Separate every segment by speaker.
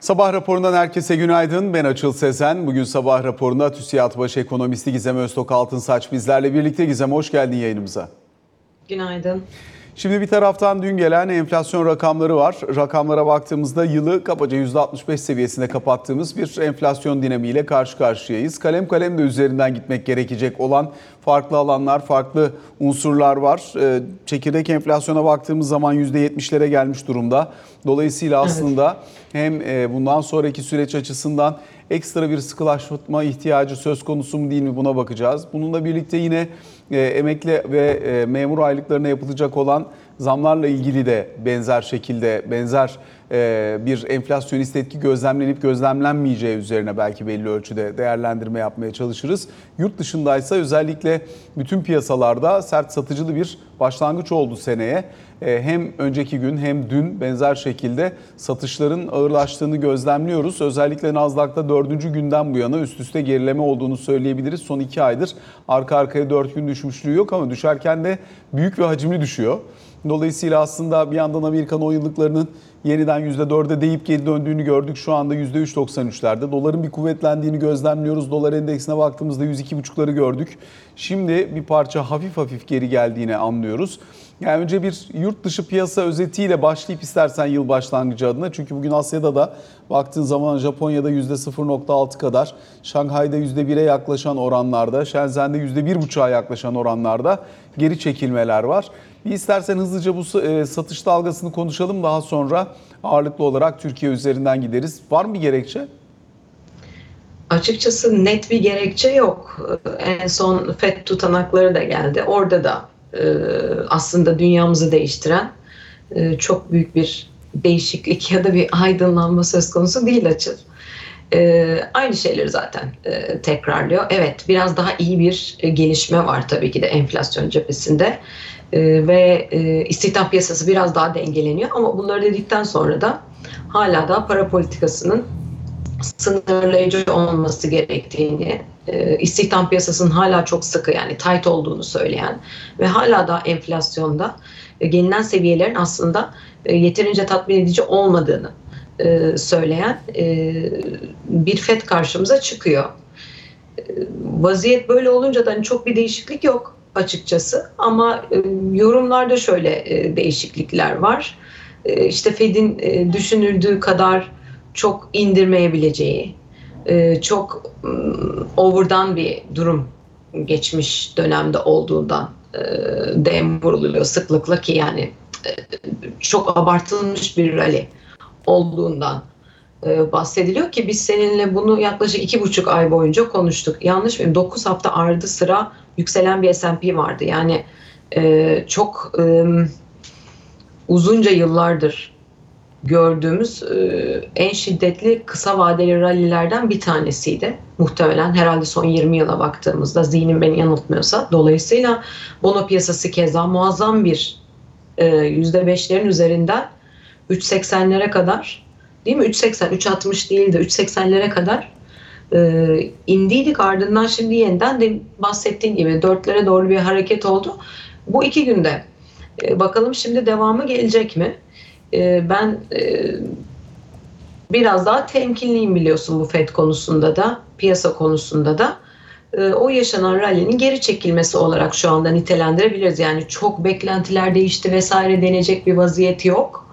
Speaker 1: Sabah raporundan herkese günaydın. Ben Açıl Sezen. Bugün sabah raporunda TÜSİAD Baş Ekonomisti Gizem Öztok Altınsaç bizlerle birlikte. Gizem hoş geldin yayınımıza.
Speaker 2: Günaydın.
Speaker 1: Şimdi bir taraftan dün gelen enflasyon rakamları var. Rakamlara baktığımızda yılı kabaca %65 seviyesinde kapattığımız bir enflasyon dinamiğiyle karşı karşıyayız. Kalem kalem de üzerinden gitmek gerekecek olan farklı alanlar, farklı unsurlar var. Ee, çekirdek enflasyona baktığımız zaman %70'lere gelmiş durumda. Dolayısıyla aslında hem e, bundan sonraki süreç açısından ekstra bir sıkılaştırma ihtiyacı söz konusu mu değil mi buna bakacağız. Bununla birlikte yine emekli ve e, memur aylıklarına yapılacak olan zamlarla ilgili de benzer şekilde benzer e, bir enflasyonist etki gözlemlenip gözlemlenmeyeceği üzerine belki belli ölçüde değerlendirme yapmaya çalışırız. Yurt dışındaysa özellikle bütün piyasalarda sert satıcılı bir başlangıç oldu seneye. E, hem önceki gün hem dün benzer şekilde satışların ağırlaştığını gözlemliyoruz. Özellikle Nasdaq'ta dördüncü günden bu yana üst üste gerileme olduğunu söyleyebiliriz. Son iki aydır arka arkaya dört gün düşmüşlüğü yok ama düşerken de büyük ve hacimli düşüyor. Dolayısıyla aslında bir yandan Amerikan 10 yıllıklarının yeniden %4'e deyip geri döndüğünü gördük. Şu anda %3.93'lerde. Doların bir kuvvetlendiğini gözlemliyoruz. Dolar endeksine baktığımızda 102.5'ları gördük. Şimdi bir parça hafif hafif geri geldiğini anlıyoruz. Yani önce bir yurt dışı piyasa özetiyle başlayıp istersen yıl başlangıcı adına. Çünkü bugün Asya'da da baktığın zaman Japonya'da %0.6 kadar, Şanghay'da %1'e yaklaşan oranlarda, Shenzhen'de %1.5'a yaklaşan oranlarda geri çekilmeler var. Bir istersen hızlıca bu e, satış dalgasını konuşalım. Daha sonra ağırlıklı olarak Türkiye üzerinden gideriz. Var mı bir gerekçe?
Speaker 2: Açıkçası net bir gerekçe yok. En son FED tutanakları da geldi. Orada da e, aslında dünyamızı değiştiren e, çok büyük bir değişiklik ya da bir aydınlanma söz konusu değil açıl. aynı şeyleri zaten tekrarlıyor. Evet biraz daha iyi bir gelişme var tabii ki de enflasyon cephesinde. Ee, ve e, istihdam piyasası biraz daha dengeleniyor. Ama bunları dedikten sonra da hala da para politikasının sınırlayıcı olması gerektiğini, e, istihdam piyasasının hala çok sıkı yani tight olduğunu söyleyen ve hala da enflasyonda e, gelinen seviyelerin aslında yeterince tatmin edici olmadığını söyleyen bir FED karşımıza çıkıyor. Vaziyet böyle olunca da hani çok bir değişiklik yok açıkçası ama e, yorumlarda şöyle e, değişiklikler var. E, işte Fed'in e, düşünüldüğü kadar çok indirmeyebileceği, e, çok over'dan bir durum geçmiş dönemde olduğundan e, dem vuruluyor sıklıkla ki yani çok abartılmış bir rally olduğundan bahsediliyor ki biz seninle bunu yaklaşık iki buçuk ay boyunca konuştuk. Yanlış mıyım? Dokuz hafta ardı sıra yükselen bir S&P vardı. Yani e, çok e, uzunca yıllardır gördüğümüz e, en şiddetli kısa vadeli rallilerden bir tanesiydi. Muhtemelen herhalde son 20 yıla baktığımızda zihnim beni yanıltmıyorsa. Dolayısıyla bono piyasası keza muazzam bir e, %5'lerin üzerinden 3.80'lere kadar değil mi? 3.80, 3.60 değil de 3.80'lere kadar e, indiydik ardından şimdi yeniden de bahsettiğin gibi dörtlere doğru bir hareket oldu. Bu iki günde e, bakalım şimdi devamı gelecek mi? E, ben e, biraz daha temkinliyim biliyorsun bu FED konusunda da piyasa konusunda da e, o yaşanan rally'nin geri çekilmesi olarak şu anda nitelendirebiliriz. Yani çok beklentiler değişti vesaire denecek bir vaziyet yok.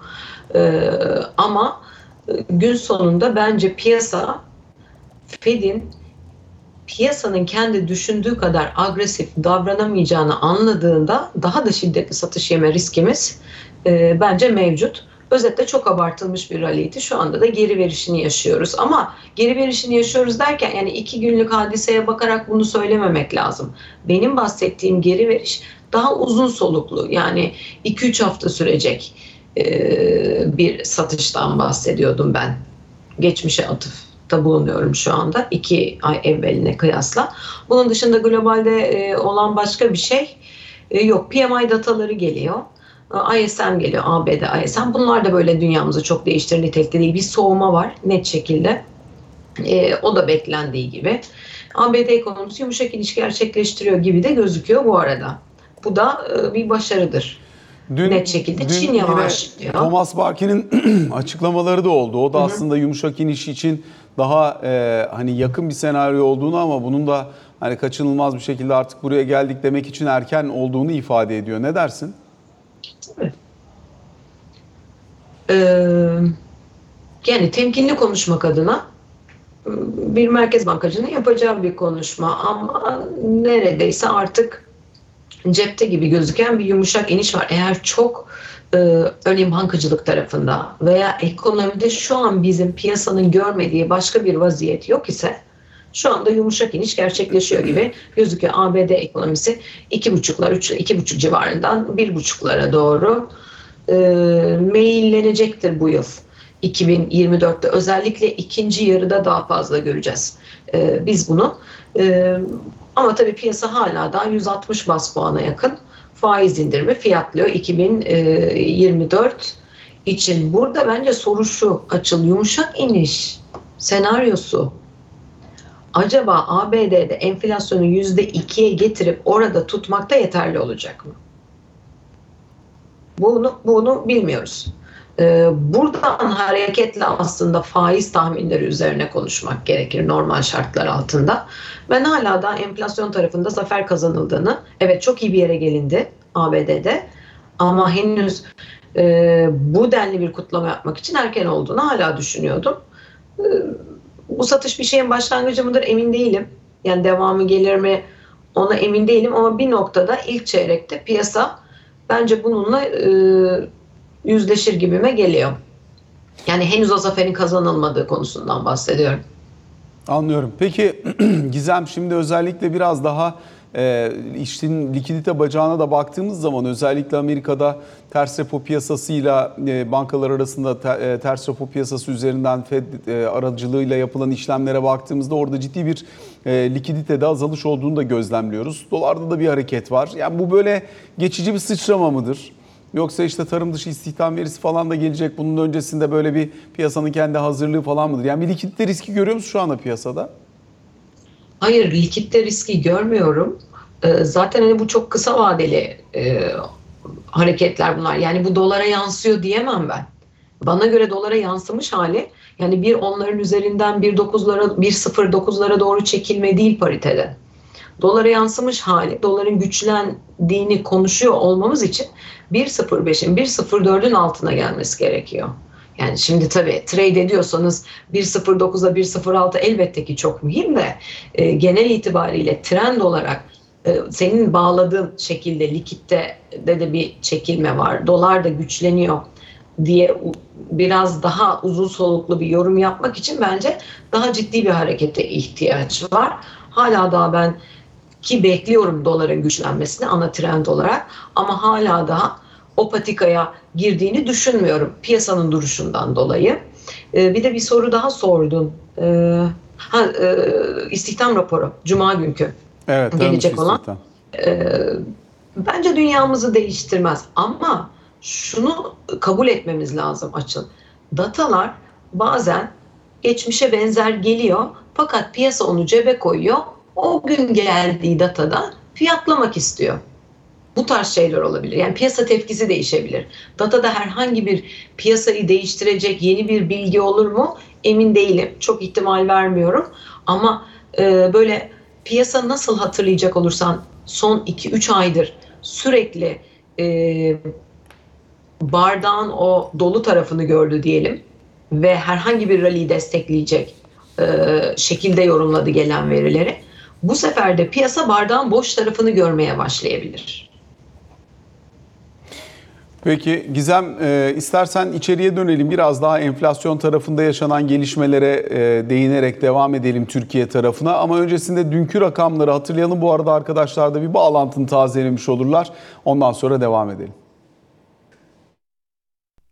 Speaker 2: E, ama gün sonunda bence piyasa Fed'in piyasanın kendi düşündüğü kadar agresif davranamayacağını anladığında daha da şiddetli satış yeme riskimiz e, bence mevcut. Özetle çok abartılmış bir ralliydi. Şu anda da geri verişini yaşıyoruz. Ama geri verişini yaşıyoruz derken yani iki günlük hadiseye bakarak bunu söylememek lazım. Benim bahsettiğim geri veriş daha uzun soluklu yani 2-3 hafta sürecek e, bir satıştan bahsediyordum ben. Geçmişe atıf da bulunuyorum şu anda iki ay evveline kıyasla. Bunun dışında globalde e, olan başka bir şey e, yok. PMI dataları geliyor. E, ISM geliyor, ABD ISM. Bunlar da böyle dünyamızı çok değiştirir nitelikte değil. Bir soğuma var net şekilde. o da beklendiği gibi. ABD ekonomisi yumuşak iniş gerçekleştiriyor gibi de gözüküyor bu arada. Bu da bir başarıdır. net şekilde Çin
Speaker 1: yine
Speaker 2: yavaşlıyor.
Speaker 1: Thomas Barkin'in açıklamaları da oldu. O da aslında yumuşak iniş için daha e, hani yakın bir senaryo olduğunu ama bunun da hani kaçınılmaz bir şekilde artık buraya geldik demek için erken olduğunu ifade ediyor. Ne dersin?
Speaker 2: Ee, yani temkinli konuşmak adına bir merkez bankacının yapacağı bir konuşma ama neredeyse artık cepte gibi gözüken bir yumuşak iniş var. Eğer çok e, örneğin bankacılık tarafında veya ekonomide şu an bizim piyasanın görmediği başka bir vaziyet yok ise şu anda yumuşak iniş gerçekleşiyor gibi gözüküyor. ABD ekonomisi 2,5'lar, 3, 2,5 civarından 1,5'lara doğru e, meyillenecektir bu yıl. 2024'te özellikle ikinci yarıda daha fazla göreceğiz. E, biz bunu e, ama tabii piyasa hala daha 160 bas puana yakın faiz indirimi fiyatlıyor 2024 için. Burada bence soru şu açıl yumuşak iniş senaryosu acaba ABD'de enflasyonu %2'ye getirip orada tutmakta yeterli olacak mı? Bunu, bunu bilmiyoruz. Ee, buradan hareketle aslında faiz tahminleri üzerine konuşmak gerekir normal şartlar altında. Ben hala da enflasyon tarafında zafer kazanıldığını, evet çok iyi bir yere gelindi ABD'de ama henüz e, bu denli bir kutlama yapmak için erken olduğunu hala düşünüyordum. E, bu satış bir şeyin başlangıcı mıdır emin değilim. Yani devamı gelir mi ona emin değilim ama bir noktada ilk çeyrekte piyasa bence bununla e, yüzleşir gibime geliyor. Yani henüz o zaferin kazanılmadığı konusundan bahsediyorum.
Speaker 1: Anlıyorum. Peki Gizem şimdi özellikle biraz daha e, işin likidite bacağına da baktığımız zaman özellikle Amerika'da ters repo piyasasıyla e, bankalar arasında te, e, ters repo piyasası üzerinden Fed e, aracılığıyla yapılan işlemlere baktığımızda orada ciddi bir e, likiditede azalış olduğunu da gözlemliyoruz. Dolarda da bir hareket var. Yani bu böyle geçici bir sıçrama mıdır? Yoksa işte tarım dışı istihdam verisi falan da gelecek. Bunun öncesinde böyle bir piyasanın kendi hazırlığı falan mıdır? Yani bir likidite riski görüyor musun şu anda piyasada?
Speaker 2: Hayır, likitte riski görmüyorum. Ee, zaten hani bu çok kısa vadeli e, hareketler bunlar. Yani bu dolara yansıyor diyemem ben. Bana göre dolara yansımış hali yani bir onların üzerinden 1.9'lara 1.09'lara doğru çekilme değil paritede. Dolara yansımış hali, doların güçlendiğini konuşuyor olmamız için 1.05'in 1.04'ün altına gelmesi gerekiyor. Yani şimdi tabii trade ediyorsanız 1.09'a 1.06 elbette ki çok mühim de e, genel itibariyle trend olarak e, senin bağladığın şekilde likitte de de bir çekilme var. Dolar da güçleniyor diye biraz daha uzun soluklu bir yorum yapmak için bence daha ciddi bir harekete ihtiyaç var. Hala daha ben ki bekliyorum doların güçlenmesini ana trend olarak ama hala daha o patikaya girdiğini düşünmüyorum piyasanın duruşundan dolayı. Ee, bir de bir soru daha sordun. Ee, ha, e, istihdam raporu Cuma günkü
Speaker 1: evet,
Speaker 2: gelecek olan. Ee, bence dünyamızı değiştirmez ama şunu kabul etmemiz lazım açın. Datalar bazen geçmişe benzer geliyor fakat piyasa onu cebe koyuyor. O gün geldiği datada fiyatlamak istiyor. Bu tarz şeyler olabilir. Yani piyasa tepkisi değişebilir. Datada herhangi bir piyasayı değiştirecek yeni bir bilgi olur mu? Emin değilim. Çok ihtimal vermiyorum. Ama e, böyle piyasa nasıl hatırlayacak olursan son 2-3 aydır sürekli e, bardağın o dolu tarafını gördü diyelim ve herhangi bir rally destekleyecek e, şekilde yorumladı gelen verileri. Bu sefer de piyasa bardağın boş tarafını görmeye başlayabilir.
Speaker 1: Peki Gizem e, istersen içeriye dönelim biraz daha enflasyon tarafında yaşanan gelişmelere e, değinerek devam edelim Türkiye tarafına. Ama öncesinde dünkü rakamları hatırlayalım bu arada arkadaşlar da bir bağlantını tazelemiş olurlar. Ondan sonra devam edelim.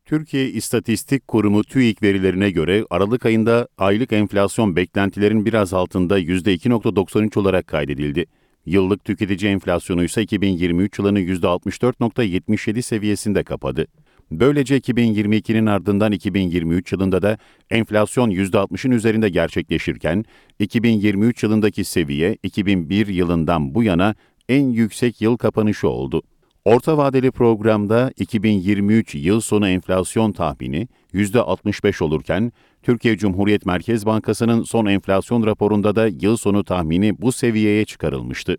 Speaker 3: Türkiye İstatistik Kurumu TÜİK verilerine göre Aralık ayında aylık enflasyon beklentilerin biraz altında %2.93 olarak kaydedildi. Yıllık tüketici enflasyonu ise 2023 yılını %64.77 seviyesinde kapadı. Böylece 2022'nin ardından 2023 yılında da enflasyon %60'ın üzerinde gerçekleşirken 2023 yılındaki seviye 2001 yılından bu yana en yüksek yıl kapanışı oldu. Orta vadeli programda 2023 yıl sonu enflasyon tahmini %65 olurken, Türkiye Cumhuriyet Merkez Bankası'nın son enflasyon raporunda da yıl sonu tahmini bu seviyeye çıkarılmıştı.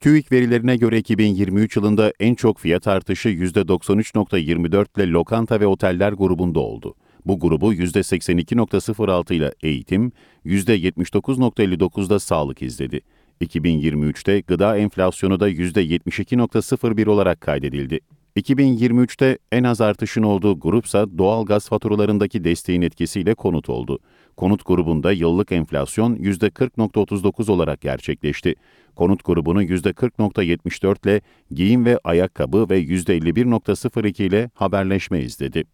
Speaker 3: TÜİK verilerine göre 2023 yılında en çok fiyat artışı %93.24 ile lokanta ve oteller grubunda oldu. Bu grubu %82.06 ile eğitim, %79.59'da sağlık izledi. 2023'te gıda enflasyonu da %72.01 olarak kaydedildi. 2023'te en az artışın olduğu grupsa doğal gaz faturalarındaki desteğin etkisiyle konut oldu. Konut grubunda yıllık enflasyon %40.39 olarak gerçekleşti. Konut grubunu %40.74 ile giyim ve ayakkabı ve %51.02 ile haberleşme izledi.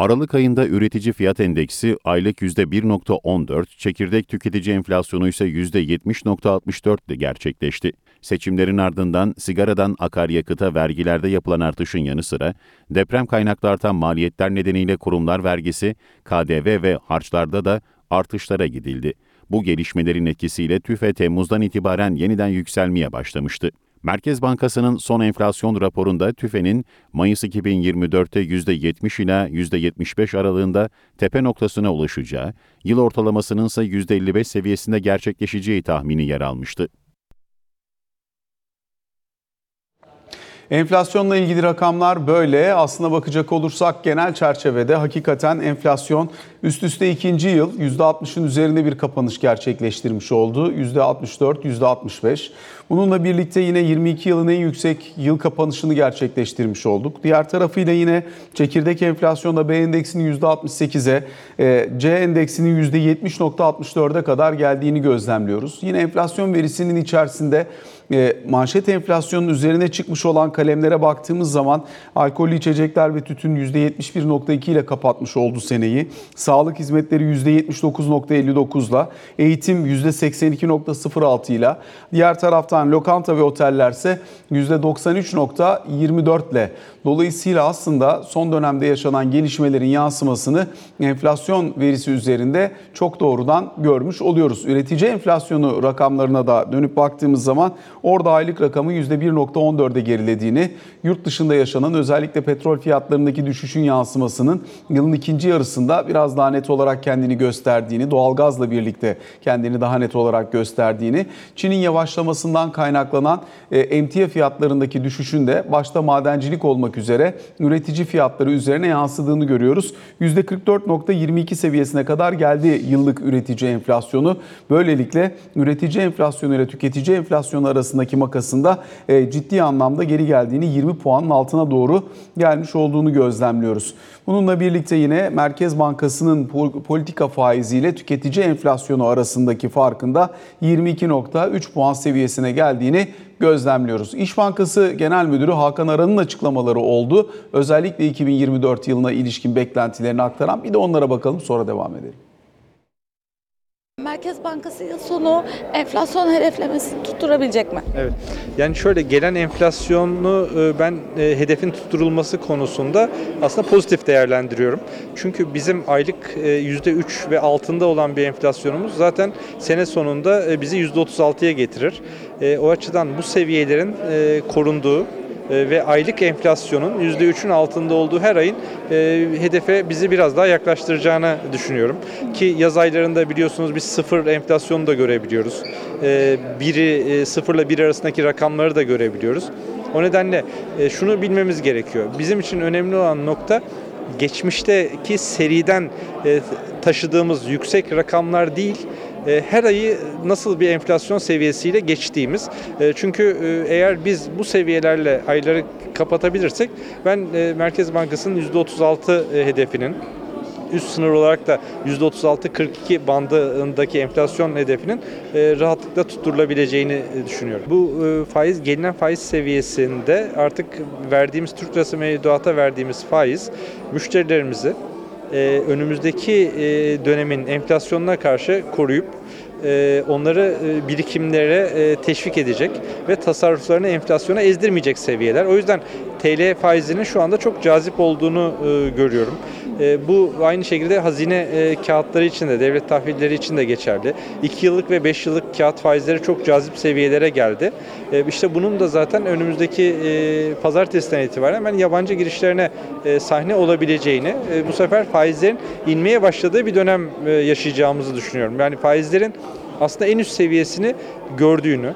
Speaker 3: Aralık ayında üretici fiyat endeksi aylık %1.14, çekirdek tüketici enflasyonu ise %70.64 ile gerçekleşti. Seçimlerin ardından sigaradan akaryakıta vergilerde yapılan artışın yanı sıra deprem kaynaklı artan maliyetler nedeniyle kurumlar vergisi, KDV ve harçlarda da artışlara gidildi. Bu gelişmelerin etkisiyle TÜFE Temmuz'dan itibaren yeniden yükselmeye başlamıştı. Merkez Bankası'nın son enflasyon raporunda TÜFE'nin Mayıs 2024'te %70 ila %75 aralığında tepe noktasına ulaşacağı, yıl ortalamasının ise %55 seviyesinde gerçekleşeceği tahmini yer almıştı.
Speaker 1: Enflasyonla ilgili rakamlar böyle. Aslına bakacak olursak genel çerçevede hakikaten enflasyon üst üste ikinci yıl %60'ın üzerinde bir kapanış gerçekleştirmiş oldu. %64, %65. Bununla birlikte yine 22 yılın en yüksek yıl kapanışını gerçekleştirmiş olduk. Diğer tarafıyla yine çekirdek enflasyonda B endeksinin %68'e, e, C endeksinin %70.64'e kadar geldiğini gözlemliyoruz. Yine enflasyon verisinin içerisinde e, manşet enflasyonun üzerine çıkmış olan kalemlere baktığımız zaman alkollü içecekler ve tütün %71.2 ile kapatmış oldu seneyi. Sağlık hizmetleri %79.59 ile, eğitim %82.06 ile, diğer taraftan lokanta ve oteller ise %93.24 ile. Dolayısıyla aslında son dönemde yaşanan gelişmelerin yansımasını enflasyon verisi üzerinde çok doğrudan görmüş oluyoruz. Üretici enflasyonu rakamlarına da dönüp baktığımız zaman orada aylık rakamı %1.14'e gerilediğini, yurt dışında yaşanan özellikle petrol fiyatlarındaki düşüşün yansımasının yılın ikinci yarısında biraz daha net olarak kendini gösterdiğini, doğalgazla birlikte kendini daha net olarak gösterdiğini, Çin'in yavaşlamasından kaynaklanan e, emtia fiyatlarındaki düşüşün de başta madencilik olmak üzere üretici fiyatları üzerine yansıdığını görüyoruz. %44.22 seviyesine kadar geldi yıllık üretici enflasyonu. Böylelikle üretici enflasyonu ile tüketici enflasyonu arasındaki makasında e, ciddi anlamda geri geldiğini 20 puanın altına doğru gelmiş olduğunu gözlemliyoruz. Bununla birlikte yine Merkez Bankası'nın politika faiziyle tüketici enflasyonu arasındaki farkında 22.3 puan seviyesine geldiğini gözlemliyoruz. İş Bankası Genel Müdürü Hakan Aran'ın açıklamaları oldu. Özellikle 2024 yılına ilişkin beklentilerini aktaran bir de onlara bakalım sonra devam edelim.
Speaker 4: Merkez Bankası yıl sonu enflasyon hedeflemesini tutturabilecek mi?
Speaker 5: Evet. Yani şöyle gelen enflasyonu e, ben e, hedefin tutturulması konusunda aslında pozitif değerlendiriyorum. Çünkü bizim aylık %3 ve altında olan bir enflasyonumuz zaten sene sonunda e, bizi %36'ya getirir. O açıdan bu seviyelerin korunduğu ve aylık enflasyonun %3'ün altında olduğu her ayın hedefe bizi biraz daha yaklaştıracağını düşünüyorum. Ki yaz aylarında biliyorsunuz biz sıfır enflasyonu da görebiliyoruz. Biri sıfırla bir arasındaki rakamları da görebiliyoruz. O nedenle şunu bilmemiz gerekiyor. Bizim için önemli olan nokta geçmişteki seriden taşıdığımız yüksek rakamlar değil, her ayı nasıl bir enflasyon seviyesiyle geçtiğimiz. Çünkü eğer biz bu seviyelerle ayları kapatabilirsek ben Merkez Bankası'nın %36 hedefinin üst sınır olarak da %36-42 bandındaki enflasyon hedefinin rahatlıkla tutturulabileceğini düşünüyorum. Bu faiz gelinen faiz seviyesinde artık verdiğimiz Türk lirası mevduata verdiğimiz faiz müşterilerimizi önümüzdeki dönemin enflasyonuna karşı koruyup onları birikimlere teşvik edecek ve tasarruflarını enflasyona ezdirmeyecek seviyeler. O yüzden TL faizinin şu anda çok cazip olduğunu görüyorum. E, bu aynı şekilde hazine e, kağıtları için de, devlet tahvilleri için de geçerli. 2 yıllık ve 5 yıllık kağıt faizleri çok cazip seviyelere geldi. E, işte bunun da zaten önümüzdeki pazartesiden itibaren ben yabancı girişlerine sahne olabileceğini, bu sefer faizlerin inmeye başladığı bir dönem yaşayacağımızı düşünüyorum. Yani faizlerin aslında en üst seviyesini gördüğünü,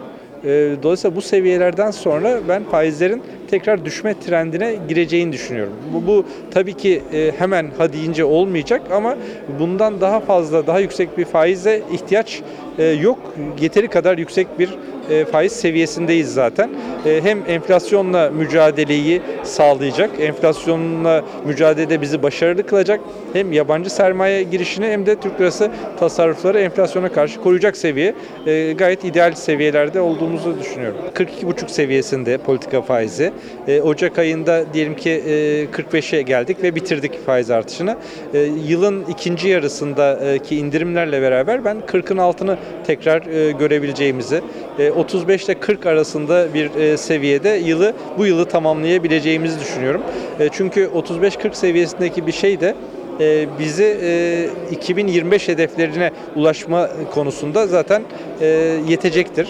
Speaker 5: Dolayısıyla bu seviyelerden sonra ben faizlerin tekrar düşme trendine gireceğini düşünüyorum. Bu, bu tabii ki e, hemen ha deyince olmayacak ama bundan daha fazla, daha yüksek bir faize ihtiyaç e, yok. Yeteri kadar yüksek bir e, faiz seviyesindeyiz zaten. E, hem enflasyonla mücadeleyi sağlayacak, enflasyonla mücadelede bizi başarılı kılacak, hem yabancı sermaye girişini hem de Türk lirası tasarrufları enflasyona karşı koruyacak seviye e, gayet ideal seviyelerde olduğumuzu düşünüyorum. 42,5 seviyesinde politika faizi. E, Ocak ayında diyelim ki e, 45'e geldik ve bitirdik faiz artışını. E, yılın ikinci yarısındaki indirimlerle beraber ben 40'ın altını tekrar e, görebileceğimizi, e, 35 ile 40 arasında bir e, seviyede yılı bu yılı tamamlayabileceğimizi düşünüyorum. E, çünkü 35-40 seviyesindeki bir şey de e, bizi e, 2025 hedeflerine ulaşma konusunda zaten e, yetecektir.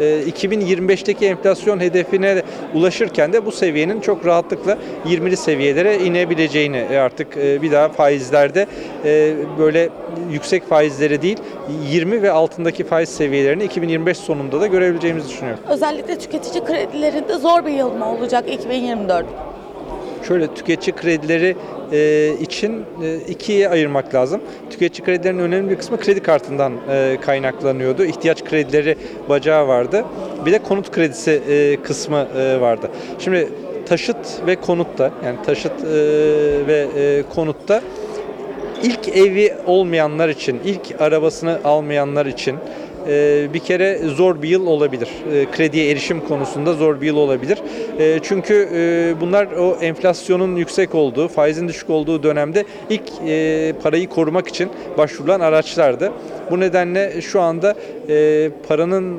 Speaker 5: E, 2025'teki enflasyon hedefine ulaşırken de bu seviyenin çok rahatlıkla 20'li seviyelere inebileceğini e, artık e, bir daha faizlerde e, böyle yüksek faizleri değil 20 ve altındaki faiz seviyelerini 2025 sonunda da görebileceğimizi düşünüyorum.
Speaker 4: Özellikle tüketici kredilerinde zor bir yıl mı olacak 2024?
Speaker 5: Şöyle tüketici kredileri e, için e, ikiye ayırmak lazım. Tüketici kredilerinin önemli bir kısmı kredi kartından e, kaynaklanıyordu. İhtiyaç kredileri bacağı vardı. Bir de konut kredisi e, kısmı e, vardı. Şimdi taşıt ve konutta yani taşıt e, ve e, konutta ilk evi olmayanlar için, ilk arabasını almayanlar için bir kere zor bir yıl olabilir. E, Krediye erişim konusunda zor bir yıl olabilir. E, Çünkü e, bunlar o enflasyonun yüksek olduğu, faizin düşük olduğu dönemde ilk e, parayı korumak için başvurulan araçlardı. Bu nedenle şu anda e, paranın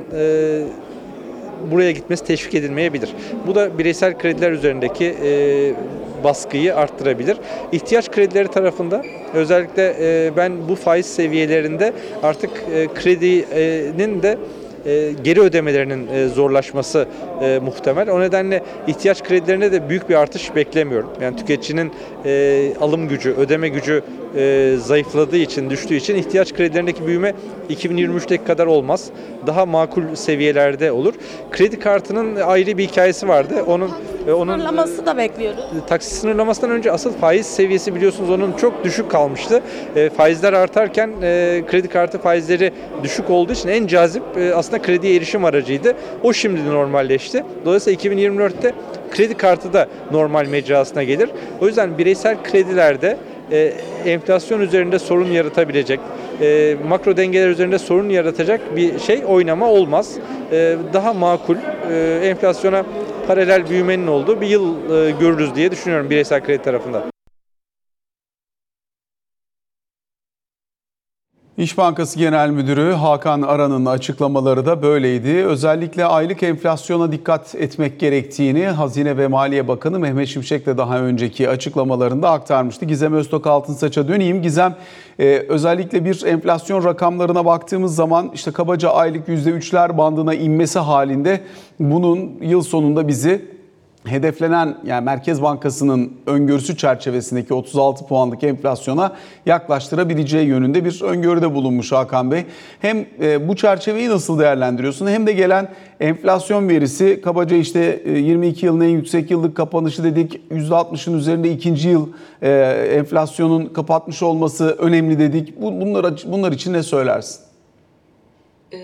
Speaker 5: buraya gitmesi teşvik edilmeyebilir. Bu da bireysel krediler üzerindeki baskıyı arttırabilir. İhtiyaç kredileri tarafında özellikle e, ben bu faiz seviyelerinde artık e, kredinin de e, geri ödemelerinin zorlaşması muhtemel. O nedenle ihtiyaç kredilerine de büyük bir artış beklemiyorum. Yani tüketicinin alım gücü, ödeme gücü zayıfladığı için, düştüğü için ihtiyaç kredilerindeki büyüme 2023'teki kadar olmaz. Daha makul seviyelerde olur. Kredi kartının ayrı bir hikayesi vardı. Onun e, onun
Speaker 4: Sınırlaması da bekliyoruz.
Speaker 5: taksi sınırlamasından önce asıl faiz seviyesi biliyorsunuz onun çok düşük kalmıştı. E, faizler artarken e, kredi kartı faizleri düşük olduğu için en cazip e, aslında krediye erişim aracıydı. O şimdi normalleşti. Dolayısıyla 2024'te kredi kartı da normal mecrasına gelir. O yüzden bireysel kredilerde e, enflasyon üzerinde sorun yaratabilecek, e, makro dengeler üzerinde sorun yaratacak bir şey oynama olmaz. E, daha makul, e, enflasyona paralel büyümenin olduğu bir yıl e, görürüz diye düşünüyorum bireysel kredi tarafında.
Speaker 1: İş Bankası Genel Müdürü Hakan Aran'ın açıklamaları da böyleydi. Özellikle aylık enflasyona dikkat etmek gerektiğini Hazine ve Maliye Bakanı Mehmet Şimşek de daha önceki açıklamalarında aktarmıştı. Gizem Öztok Altınsaç'a döneyim. Gizem e, özellikle bir enflasyon rakamlarına baktığımız zaman işte kabaca aylık %3'ler bandına inmesi halinde bunun yıl sonunda bizi hedeflenen yani Merkez Bankası'nın öngörüsü çerçevesindeki 36 puanlık enflasyona yaklaştırabileceği yönünde bir öngörüde bulunmuş Hakan Bey. Hem e, bu çerçeveyi nasıl değerlendiriyorsun hem de gelen enflasyon verisi kabaca işte e, 22 yılın en yüksek yıllık kapanışı dedik. %60'ın üzerinde ikinci yıl e, enflasyonun kapatmış olması önemli dedik. Bu, bunlar, bunlar için ne söylersin?
Speaker 2: Ee,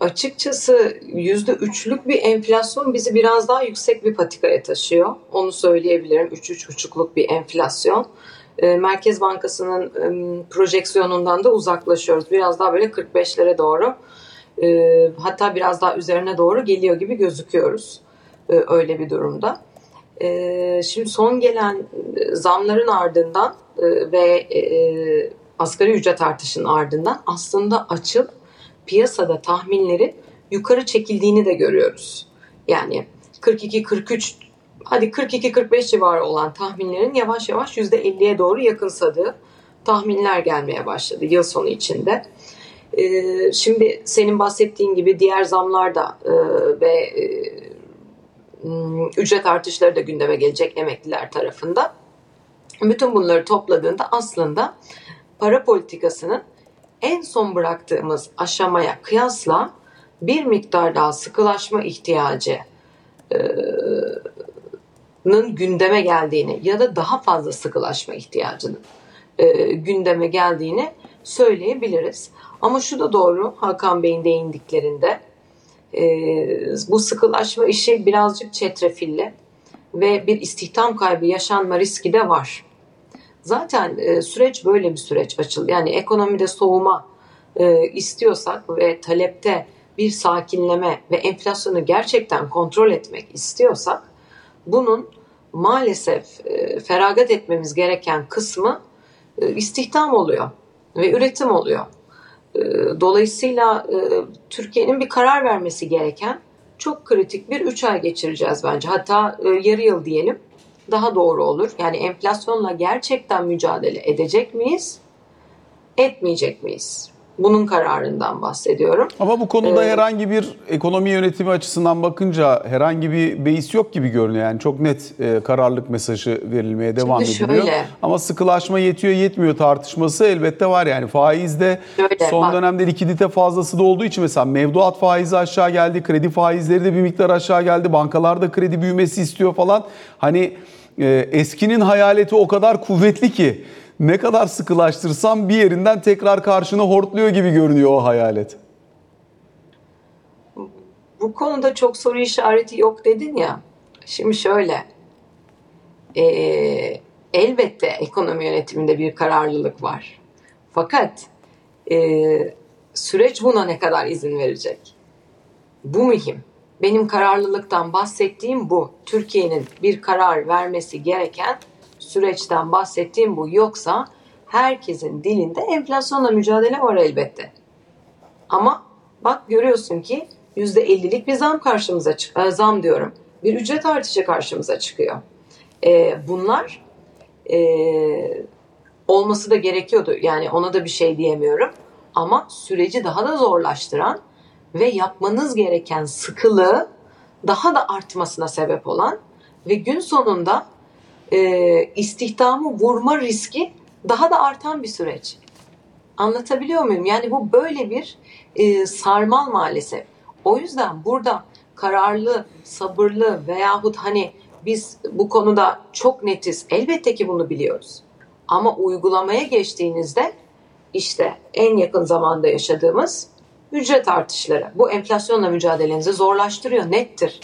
Speaker 2: açıkçası yüzde üçlük bir enflasyon bizi biraz daha yüksek bir patikaya taşıyor. Onu söyleyebilirim. Üç, üç buçukluk bir enflasyon. Ee, Merkez Bankası'nın projeksiyonundan da uzaklaşıyoruz. Biraz daha böyle 45'lere doğru e, hatta biraz daha üzerine doğru geliyor gibi gözüküyoruz. e, öyle bir durumda. E, şimdi son gelen zamların ardından ve asgari ücret artışının ardından aslında açıl piyasada tahminlerin yukarı çekildiğini de görüyoruz. Yani 42-43 hadi 42-45 civarı olan tahminlerin yavaş yavaş %50'ye doğru yakınsadığı tahminler gelmeye başladı yıl sonu içinde. Ee, şimdi senin bahsettiğin gibi diğer zamlar da e, ve e, ücret artışları da gündeme gelecek emekliler tarafında. Bütün bunları topladığında aslında para politikasının en son bıraktığımız aşamaya kıyasla bir miktar daha sıkılaşma ihtiyacı e, gündeme geldiğini ya da daha fazla sıkılaşma ihtiyacının e, gündeme geldiğini söyleyebiliriz. Ama şu da doğru Hakan Bey'in değindiklerinde e, bu sıkılaşma işi birazcık çetrefilli ve bir istihdam kaybı yaşanma riski de var. Zaten e, süreç böyle bir süreç açıldı. Yani ekonomide soğuma e, istiyorsak ve talepte bir sakinleme ve enflasyonu gerçekten kontrol etmek istiyorsak bunun maalesef e, feragat etmemiz gereken kısmı e, istihdam oluyor ve üretim oluyor. E, dolayısıyla e, Türkiye'nin bir karar vermesi gereken çok kritik bir 3 ay geçireceğiz bence. Hatta e, yarı yıl diyelim daha doğru olur. Yani enflasyonla gerçekten mücadele edecek miyiz? Etmeyecek miyiz? Bunun kararından bahsediyorum.
Speaker 1: Ama bu konuda
Speaker 2: Ee,
Speaker 1: herhangi bir ekonomi yönetimi açısından bakınca herhangi bir beis yok gibi görünüyor. Yani çok net e, kararlılık mesajı verilmeye devam
Speaker 2: Şimdi
Speaker 1: ediliyor.
Speaker 2: şöyle.
Speaker 1: Ama sıkılaşma yetiyor yetmiyor tartışması elbette var yani. Faizde
Speaker 2: Şöyle,
Speaker 1: son
Speaker 2: bak.
Speaker 1: dönemde likidite fazlası da olduğu için mesela mevduat faizi aşağı geldi, kredi faizleri de bir miktar aşağı geldi. Bankalar da kredi büyümesi istiyor falan. Hani e, eskinin hayaleti o kadar kuvvetli ki ne kadar sıkılaştırsam bir yerinden tekrar karşına hortluyor gibi görünüyor o hayalet.
Speaker 2: Bu konuda çok soru işareti yok dedin ya. Şimdi şöyle. Ee, elbette ekonomi yönetiminde bir kararlılık var. Fakat e, süreç buna ne kadar izin verecek? Bu mühim. Benim kararlılıktan bahsettiğim bu. Türkiye'nin bir karar vermesi gereken süreçten bahsettiğim bu. Yoksa herkesin dilinde enflasyonla mücadele var elbette. Ama bak görüyorsun ki %50'lik bir zam karşımıza çıkıyor. Zam diyorum. Bir ücret artışı karşımıza çıkıyor. Ee, bunlar e, olması da gerekiyordu. Yani ona da bir şey diyemiyorum. Ama süreci daha da zorlaştıran ve yapmanız gereken sıkılığı daha da artmasına sebep olan ve gün sonunda e, istihdamı vurma riski daha da artan bir süreç. Anlatabiliyor muyum? Yani bu böyle bir e, sarmal maalesef. O yüzden burada kararlı, sabırlı veyahut hani biz bu konuda çok netiz. Elbette ki bunu biliyoruz. Ama uygulamaya geçtiğinizde işte en yakın zamanda yaşadığımız ücret artışları. Bu enflasyonla mücadelenizi zorlaştırıyor, nettir.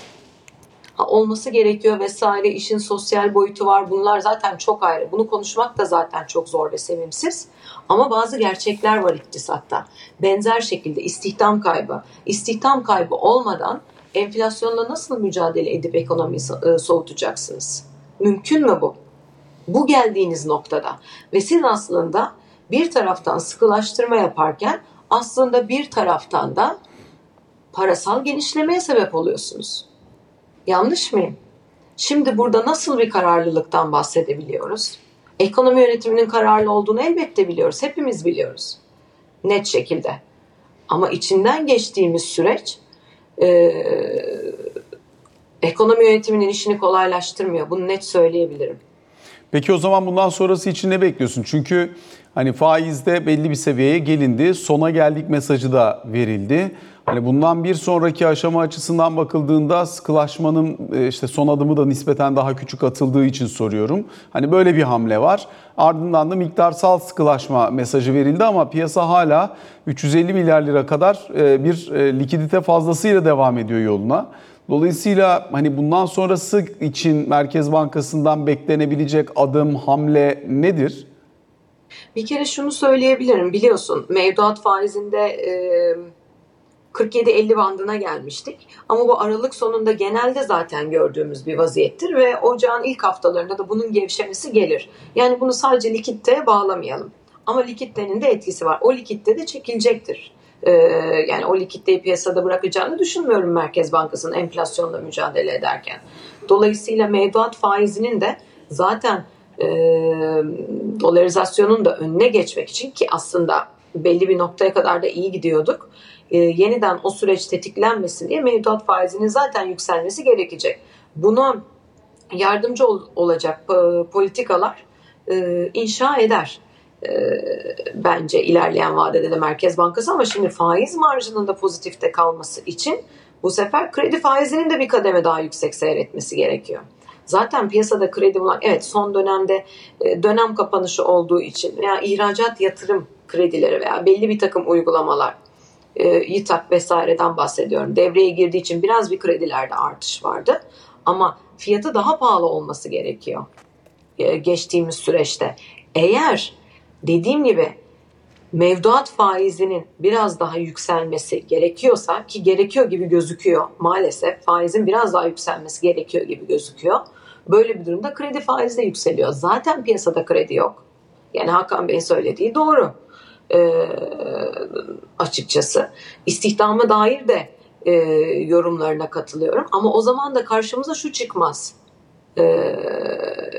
Speaker 2: Ha, olması gerekiyor vesaire, işin sosyal boyutu var. Bunlar zaten çok ayrı. Bunu konuşmak da zaten çok zor ve sevimsiz. Ama bazı gerçekler var iktisatta. Benzer şekilde istihdam kaybı. İstihdam kaybı olmadan enflasyonla nasıl mücadele edip ekonomiyi e, soğutacaksınız? Mümkün mü bu? Bu geldiğiniz noktada ve siz aslında bir taraftan sıkılaştırma yaparken aslında bir taraftan da parasal genişlemeye sebep oluyorsunuz. Yanlış mıyım? Şimdi burada nasıl bir kararlılıktan bahsedebiliyoruz? Ekonomi yönetiminin kararlı olduğunu elbette biliyoruz. Hepimiz biliyoruz. Net şekilde. Ama içinden geçtiğimiz süreç e, ekonomi yönetiminin işini kolaylaştırmıyor. Bunu net söyleyebilirim.
Speaker 1: Peki o zaman bundan sonrası için ne bekliyorsun? Çünkü hani faizde belli bir seviyeye gelindi. Sona geldik mesajı da verildi. Hani bundan bir sonraki aşama açısından bakıldığında sıkılaşmanın e, işte son adımı da nispeten daha küçük atıldığı için soruyorum. Hani böyle bir hamle var. Ardından da miktarsal sıkılaşma mesajı verildi ama piyasa hala 350 milyar lira kadar e, bir e, likidite fazlasıyla devam ediyor yoluna. Dolayısıyla hani bundan sonrası için Merkez Bankası'ndan beklenebilecek adım, hamle nedir?
Speaker 2: Bir kere şunu söyleyebilirim. Biliyorsun mevduat faizinde e, 47-50 bandına gelmiştik. Ama bu Aralık sonunda genelde zaten gördüğümüz bir vaziyettir ve ocağın ilk haftalarında da bunun gevşemesi gelir. Yani bunu sadece likiditeye bağlamayalım. Ama likiditenin de etkisi var. O likitte de çekilecektir. Ee, yani o likiditeyi piyasada bırakacağını düşünmüyorum Merkez Bankası'nın enflasyonla mücadele ederken. Dolayısıyla mevduat faizinin de zaten e, dolarizasyonun da önüne geçmek için ki aslında belli bir noktaya kadar da iyi gidiyorduk. E, yeniden o süreç tetiklenmesin diye mevduat faizinin zaten yükselmesi gerekecek. Buna yardımcı ol, olacak e, politikalar e, inşa eder e, bence ilerleyen vadede de Merkez Bankası ama şimdi faiz marjının da pozitifte kalması için bu sefer kredi faizinin de bir kademe daha yüksek seyretmesi gerekiyor. Zaten piyasada kredi bulan evet son dönemde e, dönem kapanışı olduğu için veya ihracat yatırım kredileri veya belli bir takım uygulamalar e, YİTAK vesaireden bahsediyorum. Devreye girdiği için biraz bir kredilerde artış vardı. Ama fiyatı daha pahalı olması gerekiyor e, geçtiğimiz süreçte. Eğer dediğim gibi mevduat faizinin biraz daha yükselmesi gerekiyorsa ki gerekiyor gibi gözüküyor maalesef faizin biraz daha yükselmesi gerekiyor gibi gözüküyor. Böyle bir durumda kredi faizi de yükseliyor. Zaten piyasada kredi yok. Yani Hakan Bey'in söylediği doğru. Ee, açıkçası istihdama dair de e, yorumlarına katılıyorum. Ama o zaman da karşımıza şu çıkmaz e,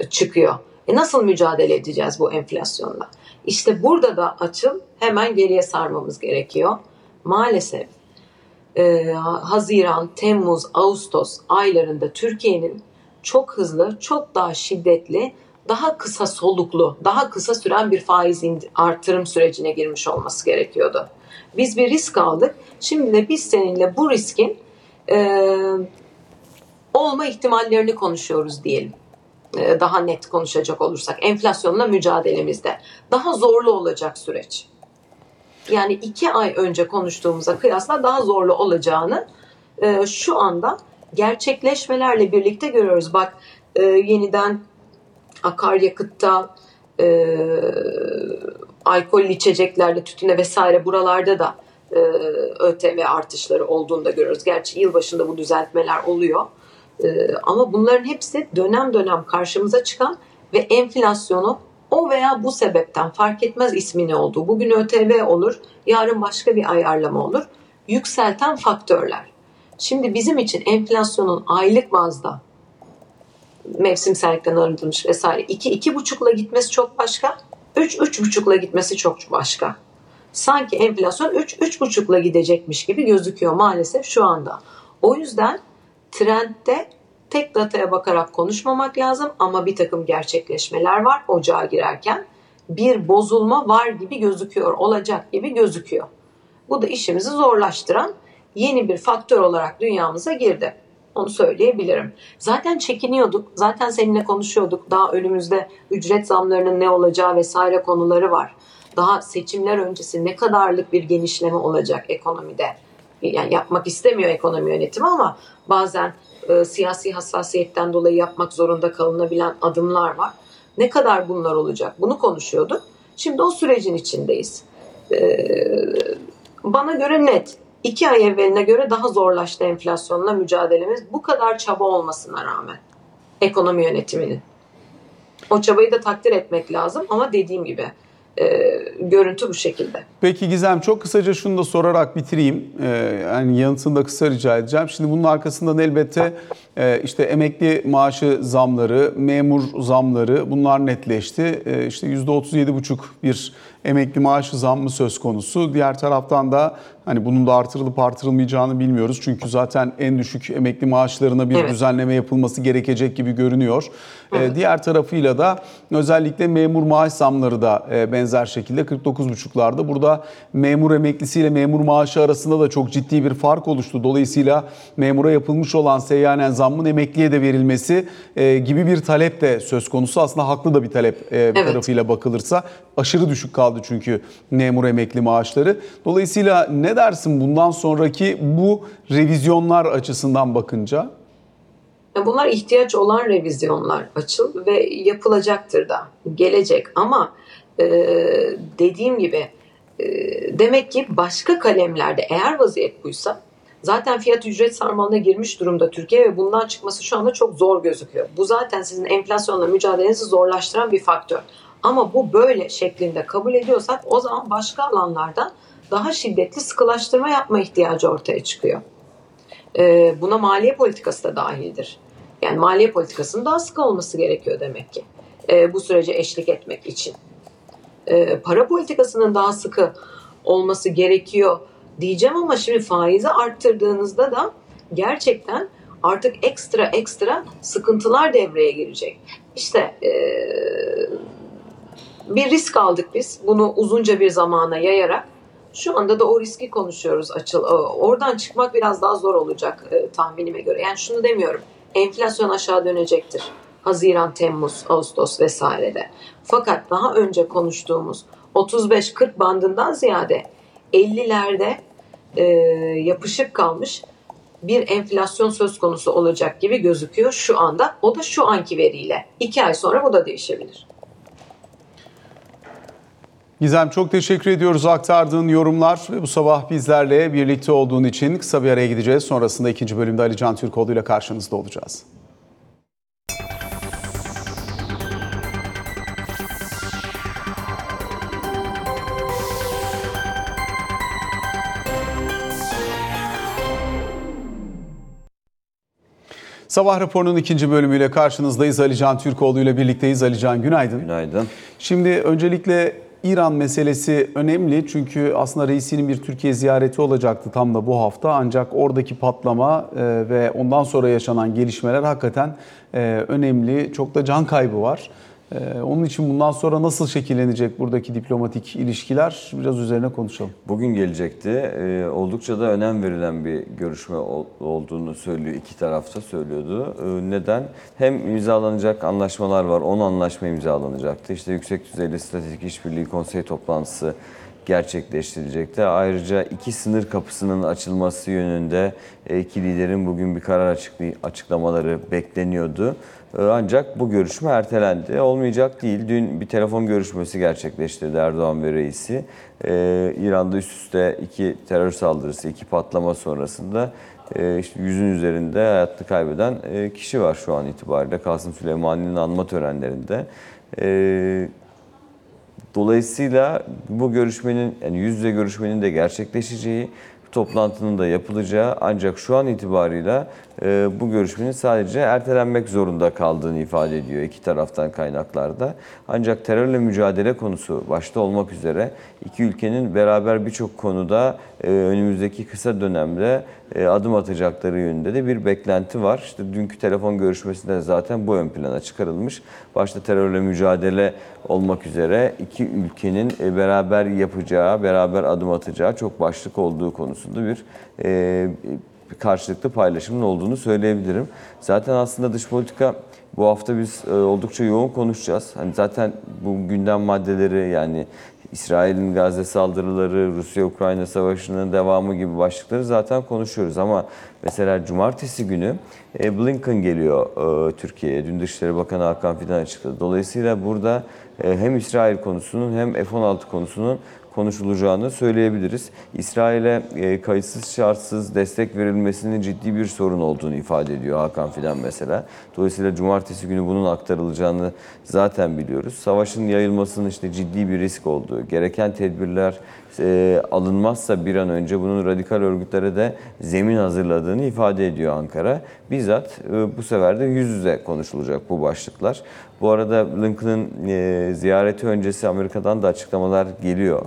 Speaker 2: çıkıyor. E nasıl mücadele edeceğiz bu enflasyonla? İşte burada da açıl hemen geriye sarmamız gerekiyor. Maalesef e, Haziran, Temmuz, Ağustos aylarında Türkiye'nin çok hızlı, çok daha şiddetli, daha kısa soluklu, daha kısa süren bir faiz artırım sürecine girmiş olması gerekiyordu. Biz bir risk aldık. Şimdi de biz seninle bu riskin e, olma ihtimallerini konuşuyoruz diyelim. E, daha net konuşacak olursak enflasyonla mücadelemizde daha zorlu olacak süreç. Yani iki ay önce konuştuğumuza kıyasla daha zorlu olacağını e, şu anda gerçekleşmelerle birlikte görüyoruz. Bak e, yeniden akaryakıtta, e, alkollü içeceklerde, tütüne vesaire buralarda da e, ÖTV artışları olduğunu da görüyoruz. Gerçi yılbaşında bu düzeltmeler oluyor. E, ama bunların hepsi dönem dönem karşımıza çıkan ve enflasyonu o veya bu sebepten fark etmez ismi ne olduğu. Bugün ÖTV olur, yarın başka bir ayarlama olur. Yükselten faktörler. Şimdi bizim için enflasyonun aylık bazda mevsimsellikten arındırılmış vesaire 2 iki, 2,5'la gitmesi çok başka. 3 3,5'la gitmesi çok başka. Sanki enflasyon 3 3,5'la gidecekmiş gibi gözüküyor maalesef şu anda. O yüzden trendde tek dataya bakarak konuşmamak lazım ama bir takım gerçekleşmeler var ocağa girerken. Bir bozulma var gibi gözüküyor, olacak gibi gözüküyor. Bu da işimizi zorlaştıran yeni bir faktör olarak dünyamıza girdi. Onu söyleyebilirim. Zaten çekiniyorduk, zaten seninle konuşuyorduk. Daha önümüzde ücret zamlarının ne olacağı vesaire konuları var. Daha seçimler öncesi ne kadarlık bir genişleme olacak ekonomide? Yani yapmak istemiyor ekonomi yönetimi ama bazen e, siyasi hassasiyetten dolayı yapmak zorunda kalınabilen adımlar var. Ne kadar bunlar olacak? Bunu konuşuyorduk. Şimdi o sürecin içindeyiz. E, bana göre net. İki ay evveline göre daha zorlaştı enflasyonla mücadelemiz. Bu kadar çaba olmasına rağmen ekonomi yönetiminin. O çabayı da takdir etmek lazım ama dediğim gibi e, görüntü bu şekilde.
Speaker 1: Peki Gizem çok kısaca şunu da sorarak bitireyim. Ee, yani yanıtını da kısa rica edeceğim. Şimdi bunun arkasından elbette e, işte emekli maaşı zamları, memur zamları bunlar netleşti. E, işte %37,5 bir emekli maaşı zammı söz konusu. Diğer taraftan da hani bunun da artırılıp artırılmayacağını bilmiyoruz. Çünkü zaten en düşük emekli maaşlarına bir evet. düzenleme yapılması gerekecek gibi görünüyor. Evet. Diğer tarafıyla da özellikle memur maaş zamları da benzer şekilde 49,5'larda. Burada memur emeklisiyle memur maaşı arasında da çok ciddi bir fark oluştu. Dolayısıyla memura yapılmış olan seyyanen zammın emekliye de verilmesi gibi bir talep de söz konusu. Aslında haklı da bir talep bir evet. tarafıyla bakılırsa. Aşırı düşük kaldı çünkü memur emekli maaşları. Dolayısıyla ne dersin bundan sonraki bu revizyonlar açısından bakınca?
Speaker 2: Bunlar ihtiyaç olan revizyonlar açıl ve yapılacaktır da gelecek ama e, dediğim gibi e, demek ki başka kalemlerde eğer vaziyet buysa zaten fiyat ücret sarmalına girmiş durumda Türkiye ve bundan çıkması şu anda çok zor gözüküyor. Bu zaten sizin enflasyonla mücadelenizi zorlaştıran bir faktör. Ama bu böyle şeklinde kabul ediyorsak o zaman başka alanlarda daha şiddetli sıkılaştırma yapma ihtiyacı ortaya çıkıyor. Ee, buna maliye politikası da dahildir. Yani maliye politikasının daha sıkı olması gerekiyor demek ki e, bu sürece eşlik etmek için. E, para politikasının daha sıkı olması gerekiyor diyeceğim ama şimdi faizi arttırdığınızda da gerçekten artık ekstra ekstra sıkıntılar devreye girecek. İşte e, bir risk aldık biz bunu uzunca bir zamana yayarak. Şu anda da o riski konuşuyoruz açıl. Oradan çıkmak biraz daha zor olacak e, tahminime göre. Yani şunu demiyorum. Enflasyon aşağı dönecektir. Haziran, Temmuz, Ağustos vesairede. Fakat daha önce konuştuğumuz 35-40 bandından ziyade 50'lerde e, yapışık kalmış bir enflasyon söz konusu olacak gibi gözüküyor şu anda. O da şu anki veriyle. İki ay sonra bu da değişebilir.
Speaker 1: Gizem çok teşekkür ediyoruz aktardığın yorumlar ve bu sabah bizlerle birlikte olduğun için kısa bir araya gideceğiz. Sonrasında ikinci bölümde Ali Can Türkoğlu ile karşınızda olacağız. Sabah raporunun ikinci bölümüyle karşınızdayız. Ali Can Türkoğlu ile birlikteyiz. Ali Can günaydın.
Speaker 6: Günaydın.
Speaker 1: Şimdi öncelikle İran meselesi önemli çünkü aslında reisinin bir Türkiye ziyareti olacaktı tam da bu hafta ancak oradaki patlama e, ve ondan sonra yaşanan gelişmeler hakikaten e, önemli. Çok da can kaybı var. E, Onun için bundan sonra nasıl şekillenecek buradaki diplomatik ilişkiler biraz üzerine konuşalım.
Speaker 6: Bugün gelecekti. Ee, oldukça da önem verilen bir görüşme ol- olduğunu söylüyor. iki tarafta söylüyordu. Ee, neden? Hem imzalanacak anlaşmalar var. 10 anlaşma imzalanacaktı. İşte yüksek düzeyli stratejik işbirliği konsey toplantısı gerçekleştirilecekti. Ayrıca iki sınır kapısının açılması yönünde e, iki liderin bugün bir karar açıklamaları bekleniyordu. Ee, Ancak bu görüşme ertelendi. Olmayacak değil. Dün bir telefon görüşmesi gerçekleştirdi Erdoğan ve reisi. Ee, İran'da üst üste iki terör saldırısı, iki patlama sonrasında e, işte yüzün üzerinde hayatını kaybeden e, kişi var şu an itibariyle. Kasım Süleymani'nin anma törenlerinde. Ee, Dolayısıyla bu görüşmenin yani yüz yüze görüşmenin de gerçekleşeceği, toplantının da yapılacağı ancak şu an itibarıyla bu görüşmenin sadece ertelenmek zorunda kaldığını ifade ediyor iki taraftan kaynaklarda. Ancak terörle mücadele konusu başta olmak üzere iki ülkenin beraber birçok konuda e, önümüzdeki kısa dönemde e, adım atacakları yönünde de bir beklenti var. İşte dünkü telefon görüşmesinde zaten bu ön plana çıkarılmış. Başta terörle mücadele olmak üzere iki ülkenin e, beraber yapacağı, beraber adım atacağı çok başlık olduğu konusunda bir bir karşılıklı paylaşımın olduğunu söyleyebilirim. Zaten aslında dış politika bu hafta biz e, oldukça yoğun konuşacağız. Hani zaten bu gündem maddeleri yani İsrail'in Gazze saldırıları, Rusya-Ukrayna savaşının devamı gibi başlıkları zaten konuşuyoruz. Ama mesela cumartesi günü e, Blinken geliyor e, Türkiye'ye. Dün Dışişleri Bakanı Hakan Fidan açıkladı. Dolayısıyla burada hem İsrail konusunun hem F-16 konusunun konuşulacağını söyleyebiliriz. İsrail'e e, kayıtsız şartsız destek verilmesinin ciddi bir sorun olduğunu ifade ediyor Hakan Fidan mesela. Dolayısıyla cumartesi günü bunun aktarılacağını zaten biliyoruz. Savaşın yayılmasının işte ciddi bir risk olduğu, gereken tedbirler e, alınmazsa bir an önce bunun radikal örgütlere de zemin hazırladığını ifade ediyor Ankara. Bizzat e, bu sefer de yüz yüze konuşulacak bu başlıklar. Bu arada Lincoln'ın e, ziyareti öncesi Amerika'dan da açıklamalar geliyor.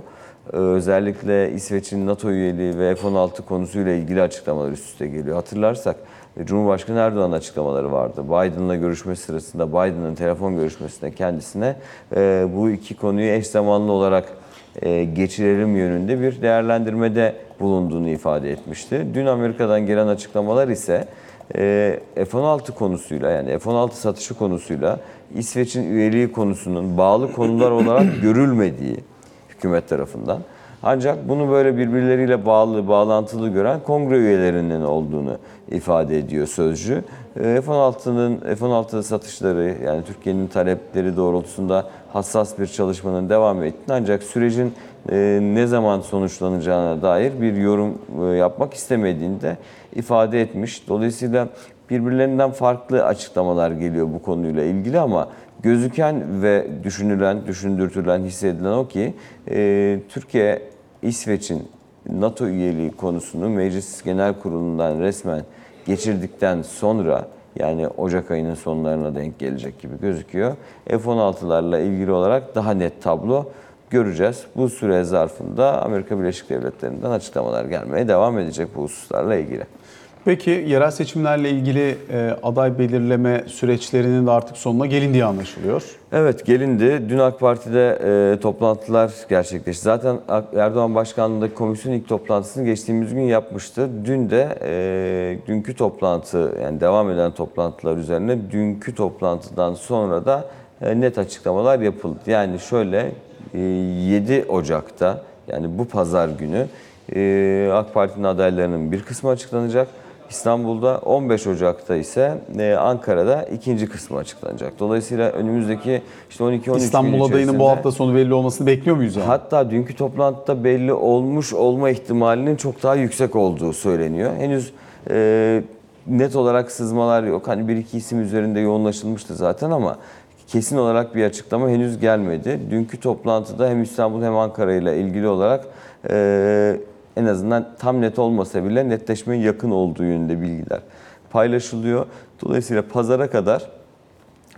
Speaker 6: Ee, Özellikle İsveç'in NATO üyeliği ve F-16 konusuyla ilgili açıklamalar üst üste geliyor. Hatırlarsak e, Cumhurbaşkanı Erdoğan'ın açıklamaları vardı. Biden'la görüşme sırasında Biden'ın telefon görüşmesinde kendisine e, bu iki konuyu eş zamanlı olarak e, geçirelim yönünde bir değerlendirmede bulunduğunu ifade etmişti. Dün Amerika'dan gelen açıklamalar ise e, F-16 konusuyla yani F-16 satışı konusuyla İsveç'in üyeliği konusunun bağlı konular olarak görülmediği hükümet tarafından. Ancak bunu böyle birbirleriyle bağlı, bağlantılı gören kongre üyelerinin olduğunu ifade ediyor sözcü. Ee, F-16'nın F-16 satışları yani Türkiye'nin talepleri doğrultusunda hassas bir çalışmanın devam ettiğini ancak sürecin e, ne zaman sonuçlanacağına dair bir yorum e, yapmak istemediğini de ifade etmiş. Dolayısıyla birbirlerinden farklı açıklamalar geliyor bu konuyla ilgili ama Gözüken ve düşünülen, düşündürtülen, hissedilen o ki e, Türkiye, İsveç'in NATO üyeliği konusunu Meclis Genel Kurulu'ndan resmen geçirdikten sonra yani Ocak ayının sonlarına denk gelecek gibi gözüküyor. F-16'larla ilgili olarak daha net tablo göreceğiz. Bu süre zarfında Amerika Birleşik Devletleri'nden açıklamalar gelmeye devam edecek bu hususlarla ilgili.
Speaker 1: Peki yerel seçimlerle ilgili e, aday belirleme süreçlerinin de artık sonuna gelindiği anlaşılıyor.
Speaker 6: Evet gelindi. Dün AK Parti'de e, toplantılar gerçekleşti. Zaten Erdoğan Başkanlığındaki komisyon ilk toplantısını geçtiğimiz gün yapmıştı. Dün de e, dünkü toplantı yani devam eden toplantılar üzerine dünkü toplantıdan sonra da e, net açıklamalar yapıldı. Yani şöyle e, 7 Ocak'ta yani bu pazar günü e, AK Parti'nin adaylarının bir kısmı açıklanacak. İstanbul'da 15 Ocak'ta ise e, Ankara'da ikinci kısmı açıklanacak. Dolayısıyla önümüzdeki işte 12-13 gün
Speaker 1: İstanbul adayının bu hafta sonu belli olmasını bekliyor muyuz yani?
Speaker 6: Hatta dünkü toplantıda belli olmuş olma ihtimalinin çok daha yüksek olduğu söyleniyor. Henüz e, net olarak sızmalar yok. Hani bir iki isim üzerinde yoğunlaşılmıştı zaten ama kesin olarak bir açıklama henüz gelmedi. Dünkü toplantıda hem İstanbul hem Ankara ile ilgili olarak e, en azından tam net olmasa bile netleşmeye yakın olduğu yönünde bilgiler paylaşılıyor. Dolayısıyla pazara kadar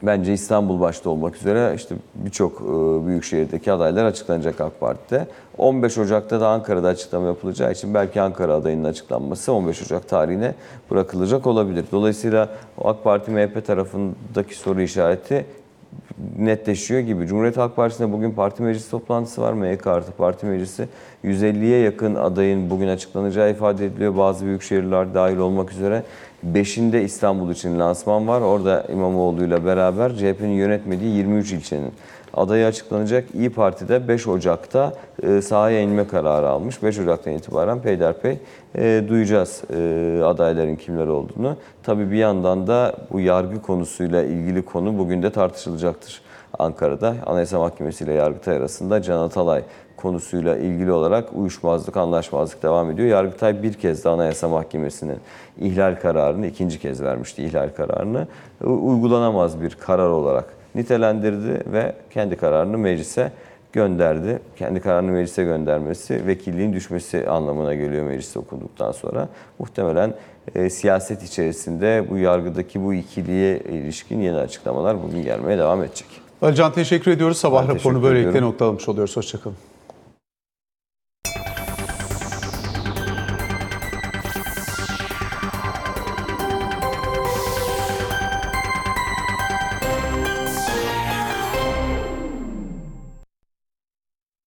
Speaker 6: Bence İstanbul başta olmak üzere işte birçok e, büyük şehirdeki adaylar açıklanacak AK Parti'de. 15 Ocak'ta da Ankara'da açıklama yapılacağı için belki Ankara adayının açıklanması 15 Ocak tarihine bırakılacak olabilir. Dolayısıyla AK Parti MHP tarafındaki soru işareti netleşiyor gibi. Cumhuriyet Halk Partisi'nde bugün parti meclisi toplantısı var. MYK artı parti meclisi. 150'ye yakın adayın bugün açıklanacağı ifade ediliyor. Bazı büyük şehirler dahil olmak üzere. Beşinde İstanbul için lansman var. Orada İmamoğlu'yla beraber CHP'nin yönetmediği 23 ilçenin adayı açıklanacak. İyi Parti'de 5 Ocak'ta e, sahaya inme kararı almış. 5 Ocak'tan itibaren peyderpey e, duyacağız e, adayların kimler olduğunu. Tabii bir yandan da bu yargı konusuyla ilgili konu bugün de tartışılacaktır. Ankara'da Anayasa Mahkemesi ile Yargıtay arasında Can Atalay konusuyla ilgili olarak uyuşmazlık, anlaşmazlık devam ediyor. Yargıtay bir kez de Anayasa Mahkemesi'nin ihlal kararını ikinci kez vermişti ihlal kararını. Uygulanamaz bir karar olarak nitelendirdi ve kendi kararını meclise gönderdi. Kendi kararını meclise göndermesi vekilliğin düşmesi anlamına geliyor mecliste okunduktan sonra. Muhtemelen e, siyaset içerisinde bu yargıdaki bu ikiliye ilişkin yeni açıklamalar bugün gelmeye devam edecek.
Speaker 1: Alican teşekkür ediyoruz. Sabah
Speaker 6: Ben
Speaker 1: raporunu böylelikle
Speaker 6: ediyorum.
Speaker 1: noktalamış oluyoruz. Hoşçakalın.